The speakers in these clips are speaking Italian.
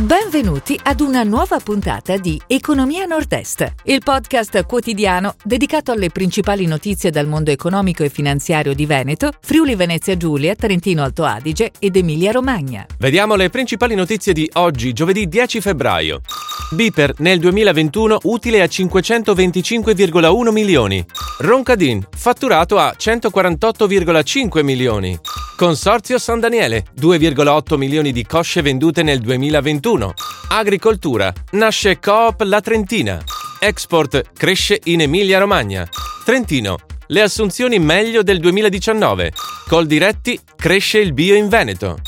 Benvenuti ad una nuova puntata di Economia Nord-Est, il podcast quotidiano dedicato alle principali notizie dal mondo economico e finanziario di Veneto, Friuli Venezia Giulia, Trentino Alto Adige ed Emilia Romagna. Vediamo le principali notizie di oggi, giovedì 10 febbraio. Biper nel 2021 utile a 525,1 milioni. Roncadin fatturato a 148,5 milioni. Consorzio San Daniele, 2,8 milioni di cosce vendute nel 2021. Agricoltura, nasce Coop La Trentina. Export, cresce in Emilia-Romagna. Trentino, le assunzioni meglio del 2019. Col diretti, cresce il bio in Veneto.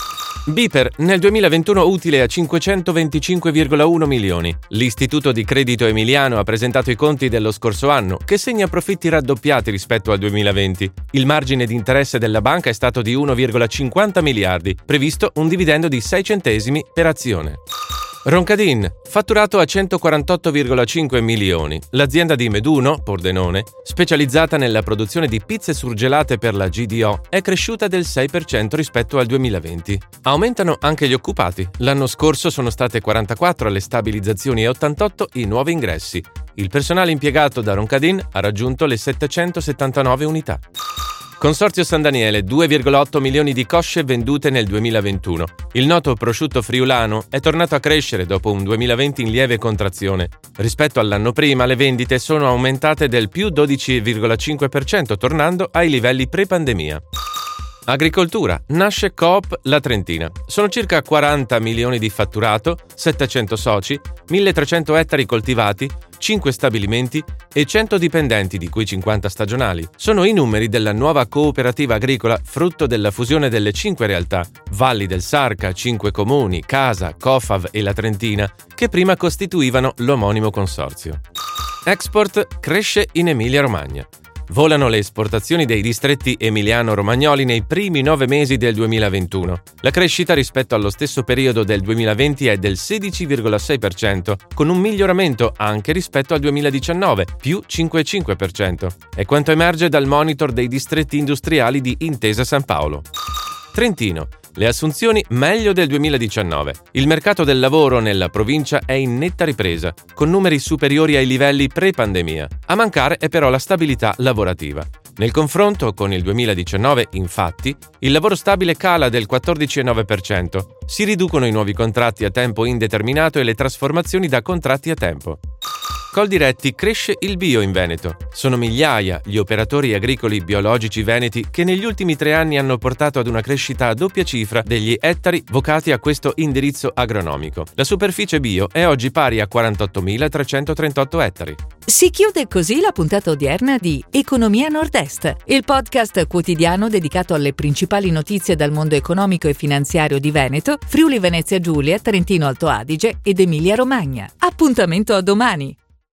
Biper nel 2021 utile a 525,1 milioni. L'Istituto di Credito Emiliano ha presentato i conti dello scorso anno, che segna profitti raddoppiati rispetto al 2020. Il margine di interesse della banca è stato di 1,50 miliardi, previsto un dividendo di 6 centesimi per azione. Roncadin, fatturato a 148,5 milioni. L'azienda di Meduno, Pordenone, specializzata nella produzione di pizze surgelate per la GDO, è cresciuta del 6% rispetto al 2020. Aumentano anche gli occupati. L'anno scorso sono state 44 le stabilizzazioni e 88 i nuovi ingressi. Il personale impiegato da Roncadin ha raggiunto le 779 unità. Consorzio San Daniele, 2,8 milioni di cosce vendute nel 2021. Il noto prosciutto friulano è tornato a crescere dopo un 2020 in lieve contrazione. Rispetto all'anno prima, le vendite sono aumentate del più 12,5%, tornando ai livelli pre-pandemia. Agricoltura. Nasce Coop La Trentina. Sono circa 40 milioni di fatturato, 700 soci, 1300 ettari coltivati, 5 stabilimenti e 100 dipendenti, di cui 50 stagionali. Sono i numeri della nuova cooperativa agricola frutto della fusione delle 5 realtà, Valli del Sarca, 5 comuni, Casa, Cofav e La Trentina, che prima costituivano l'omonimo consorzio. Export cresce in Emilia-Romagna. Volano le esportazioni dei distretti emiliano-romagnoli nei primi nove mesi del 2021. La crescita rispetto allo stesso periodo del 2020 è del 16,6%, con un miglioramento anche rispetto al 2019, più 5,5%. È quanto emerge dal monitor dei distretti industriali di Intesa San Paolo. Trentino le assunzioni meglio del 2019. Il mercato del lavoro nella provincia è in netta ripresa, con numeri superiori ai livelli pre-pandemia. A mancare è però la stabilità lavorativa. Nel confronto con il 2019, infatti, il lavoro stabile cala del 14,9%, si riducono i nuovi contratti a tempo indeterminato e le trasformazioni da contratti a tempo. Coldiretti cresce il bio in Veneto. Sono migliaia gli operatori agricoli biologici veneti che negli ultimi tre anni hanno portato ad una crescita a doppia cifra degli ettari vocati a questo indirizzo agronomico. La superficie bio è oggi pari a 48.338 ettari. Si chiude così la puntata odierna di Economia Nord-Est, il podcast quotidiano dedicato alle principali notizie dal mondo economico e finanziario di Veneto, Friuli Venezia Giulia, Trentino Alto Adige ed Emilia Romagna. Appuntamento a domani!